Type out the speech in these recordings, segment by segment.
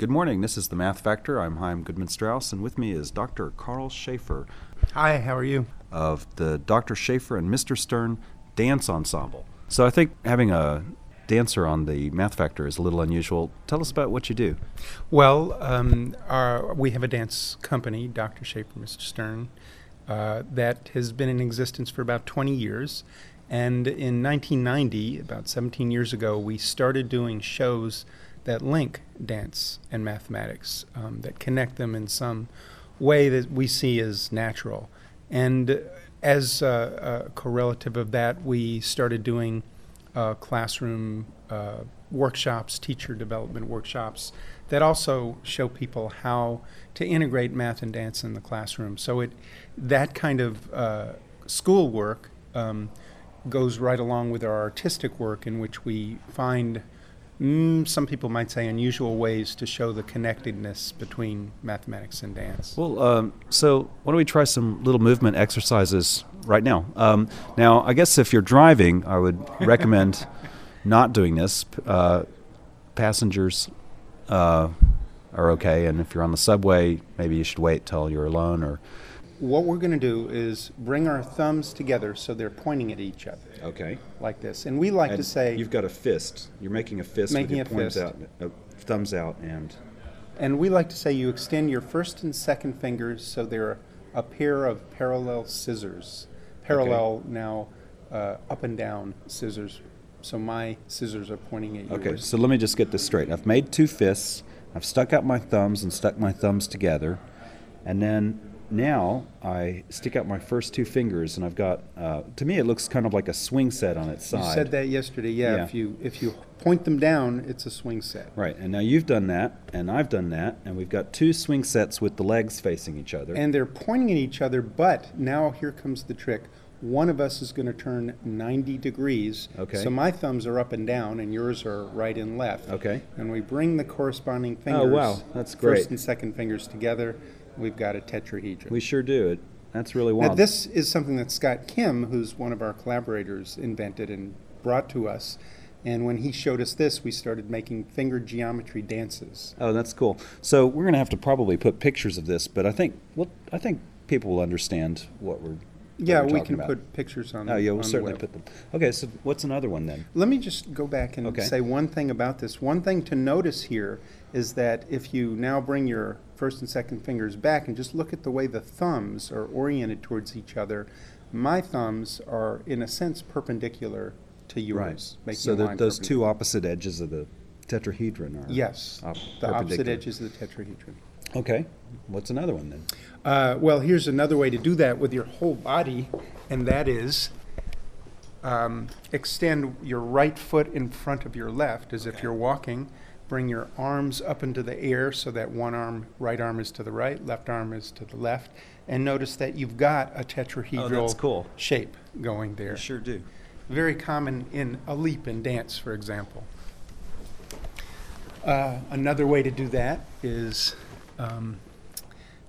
Good morning. This is the Math Factor. I'm Chaim Goodman Strauss, and with me is Dr. Karl Schaffer Hi, how are you? of the Dr. Schaffer and Mr. Stern Dance Ensemble. So I think having a dancer on the Math Factor is a little unusual. Tell us about what you do. Well, um, our, we have a dance company, Dr. Schaffer, Mr. Stern, uh, that has been in existence for about 20 years. And in 1990, about 17 years ago, we started doing shows that link dance and mathematics, um, that connect them in some way that we see as natural. And as a, a correlative of that, we started doing uh, classroom uh, workshops, teacher development workshops that also show people how to integrate math and dance in the classroom. So it that kind of uh, school work um, goes right along with our artistic work, in which we find mm, some people might say unusual ways to show the connectedness between mathematics and dance. Well, um, so why don't we try some little movement exercises right now? Um, now, I guess if you're driving, I would recommend not doing this. Uh, passengers uh, are okay, and if you're on the subway, maybe you should wait till you're alone or. What we're going to do is bring our thumbs together so they're pointing at each other, Okay. like this. And we like to say, you've got a fist. You're making a fist Making with your a fist. out, uh, thumbs out, and and we like to say you extend your first and second fingers so they're a pair of parallel scissors. Parallel now uh, up and down scissors. So my scissors are pointing at yours. Okay, so let me just get this straight. I've made two fists. I've stuck out my thumbs and stuck my thumbs together, and then now I stick out my first two fingers, and I've got. Uh, to me, it looks kind of like a swing set on its side. You said that yesterday. Yeah, Yeah. If you if you point them down, it's a swing set. Right, and now you've done that, and I've done that, and we've got two swing sets with the legs facing each other. And they're pointing at each other, but now here comes the trick. One of us is going to turn 90 degrees. Okay. So my thumbs are up and down, and yours are right and left. Okay. And we bring the corresponding fingers. Oh, wow. That's great. First and second fingers together. We've got a tetrahedron. we sure do it. That's really now, this is something that Scott Kim, who's one of our collaborators, invented and brought to us. And when he showed us this, we started making finger geometry dances. Oh, that's cool. So we're going to have to probably put pictures of this, but I think well, I think people will understand what we're. Yeah, we can put pictures on. Oh, yeah, on we'll the certainly web. put them. Okay, so what's another one then? Let me just go back and Okay. say one thing about this. One thing to notice here is that if you now bring your first and second fingers back and just look at the way the thumbs are oriented towards each other, my thumbs are in a sense perpendicular to yours, making So a line those two opposite edges of the tetrahedron are. Yes, op- the opposite perpendicular. edges of the tetrahedron. Okay. What's another one then? Uh, well, here's another way to do that with your whole body, and that is um, extend your right foot in front of your left as if you're walking. Bring your arms up into the air so that one arm, right arm is to the right, left arm is to the left, and notice that you've got a tetrahedral cool. shape going there. sure do. Very common in a leap in dance, for example. Uh, another way to do that is um,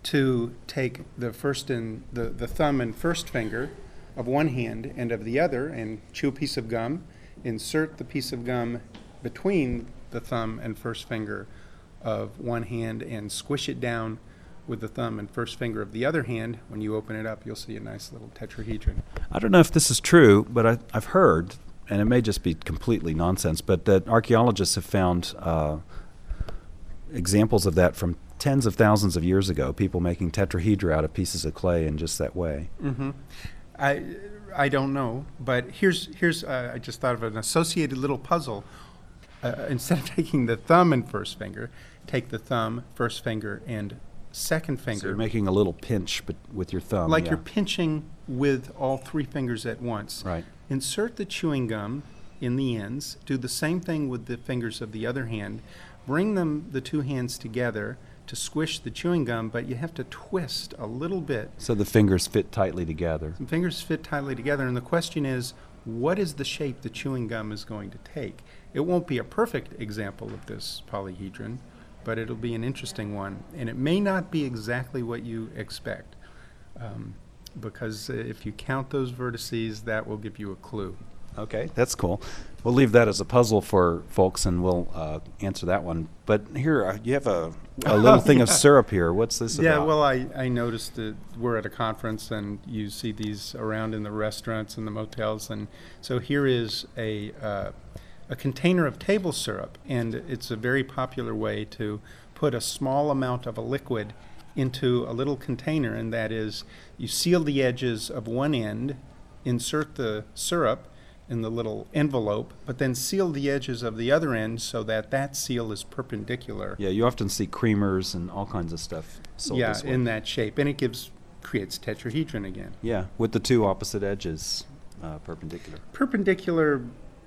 to take the first and the, the thumb and first finger of one hand and of the other and chew a piece of gum, insert the piece of gum between the thumb and first finger of one hand and squish it down with the thumb and first finger of the other hand. When you open it up, you'll see a nice little tetrahedron. I don't know if this is true, but I, I've heard, and it may just be completely nonsense, but that archaeologists have found uh, examples of that from tens of thousands of years ago. People making tetrahedra out of pieces of clay in just that way. hmm I I don't know, but here's here's uh, I just thought of an associated little puzzle. Uh, instead of taking the thumb and first finger, take the thumb, first finger, and second So finger, you're making a little pinch but with your thumb. like yeah. you're pinching with all three fingers at once. Right. Insert the chewing gum in the ends. Do the same thing with the fingers of the other hand. Bring them the two hands together to squish the chewing gum, but you have to twist a little bit So the fingers fit tightly together. Some fingers fit tightly together, and the question is, what is the shape the chewing gum is going to take? It won't be a perfect example of this polyhedron, but it'll be an interesting one, and it may not be exactly what you expect, um, because if you count those vertices, that will give you a clue. Okay, that's cool. We'll leave that as a puzzle for folks, and we'll uh, answer that one. But here, uh, you have a, a little thing of syrup here. What's this Yeah, about? well, I, I noticed that we're at a conference and you see these around in the restaurants and the motels. And so here is a, uh, a container of table syrup. And it's a very popular way to put a small amount of a liquid into a little container. And that is, you seal the edges of one end, insert the syrup in the little envelope, but then seal the edges of the other end so that that seal is perpendicular yeah, you often see creamers and all kinds of stuff sold yeah, in that shape, and it gives creates tetrahedron again. yeah, with the two opposite edges uh, perpendicular. Perpendicular,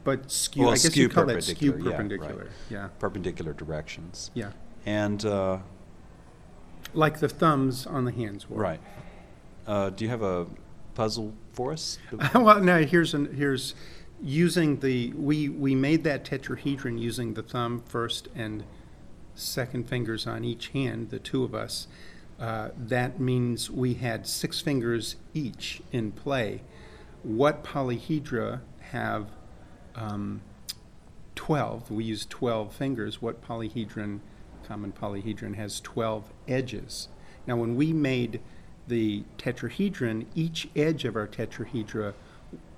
but skew. Well, I guess skew you call that skew perpendicular, yeah, right. perpendicular. Yeah, Perpendicular directions. yeah, And, uh, like the thumbs on the hands were. right. Uh, do you have a puzzle for us? well, now here's an, here's using the we we made that tetrahedron using the thumb first and second fingers on each hand, the two of us. Uh, that means we had six fingers each in play. What polyhedra have um, 12? We use 12 fingers. What polyhedron, common polyhedron, has 12 edges? Now, when we made the tetrahedron, each edge of our tetrahedra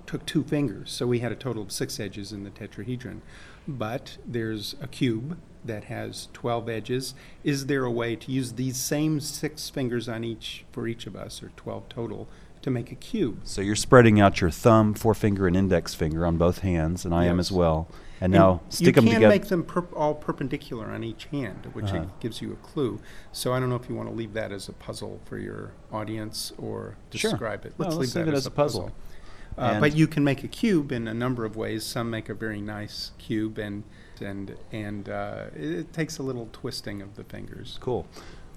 took two fingers, so we had a total of six edges in the tetrahedron. But there's a cube that has 12 edges. Is there a way to use these same six fingers on each for each of us, or 12 total, to make a cube? So you're spreading out your thumb, forefinger, and index finger on both hands, and I am as well. And now stick them together. you can make them per- all perpendicular on each hand, which Uh-huh. gives you a clue. So I don't know if you want to leave that as a puzzle for your audience or Sure. describe it. No, Let's, let's leave leave that it as a puzzle. Uh, but you can make a cube in a number of ways. Some make a very nice cube, and and and uh, it, it takes a little twisting of the fingers. cool.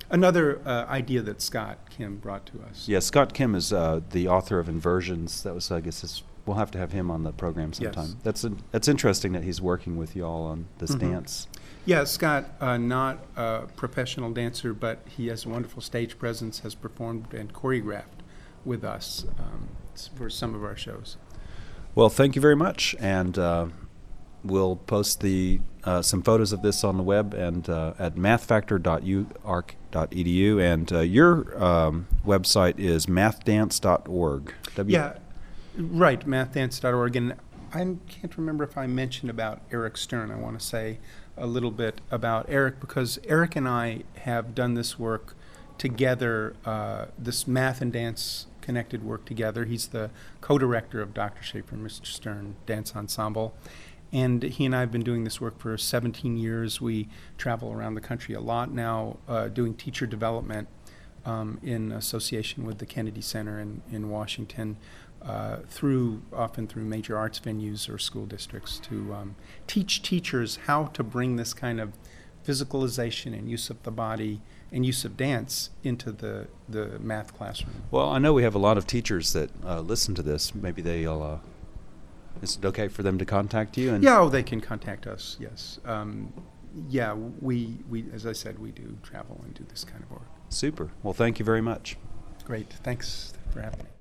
Another uh, idea that Scott Kim brought to us. Yeah, Scott Kim is uh, the author of Inversions. That was, I guess, his, we'll have to have him on the program sometime. Yes. That's that's interesting that he's working with y'all on this Mhm. dance. Yeah, Scott, uh, not a professional dancer, but he has a wonderful stage presence, has performed and choreographed with us um, for some of our shows. Well, thank you very much, and uh, we'll post the uh, some photos of this on the web and uh, at mathfactor.uark.edu. And uh, your um, website is mathdance.org. W- Yeah, right, mathdance.org. And I can't remember if I mentioned about Eric Stern. I want to say a little bit about Eric because Eric and I have done this work together, uh, this math and dance connected work together. He's the co director of Dr. Schaffer and Mr. Stern Dance Ensemble. And he and I have been doing this work for 17 years. We travel around the country a lot now, uh, doing teacher development um, in association with the Kennedy Center in, in Washington, uh, through often through major arts venues or school districts to um, teach teachers how to bring this kind of physicalization and use of the body and use of dance into the, the math classroom. Well, I know we have a lot of teachers that uh, listen to this. Maybe they'll. Is it okay for them to contact you? And Yeah, oh, they can contact us. Yes, um, yeah. We, we as I said, we do travel and do this kind of work. Super. Well, thank you very much. Great. Thanks for having me.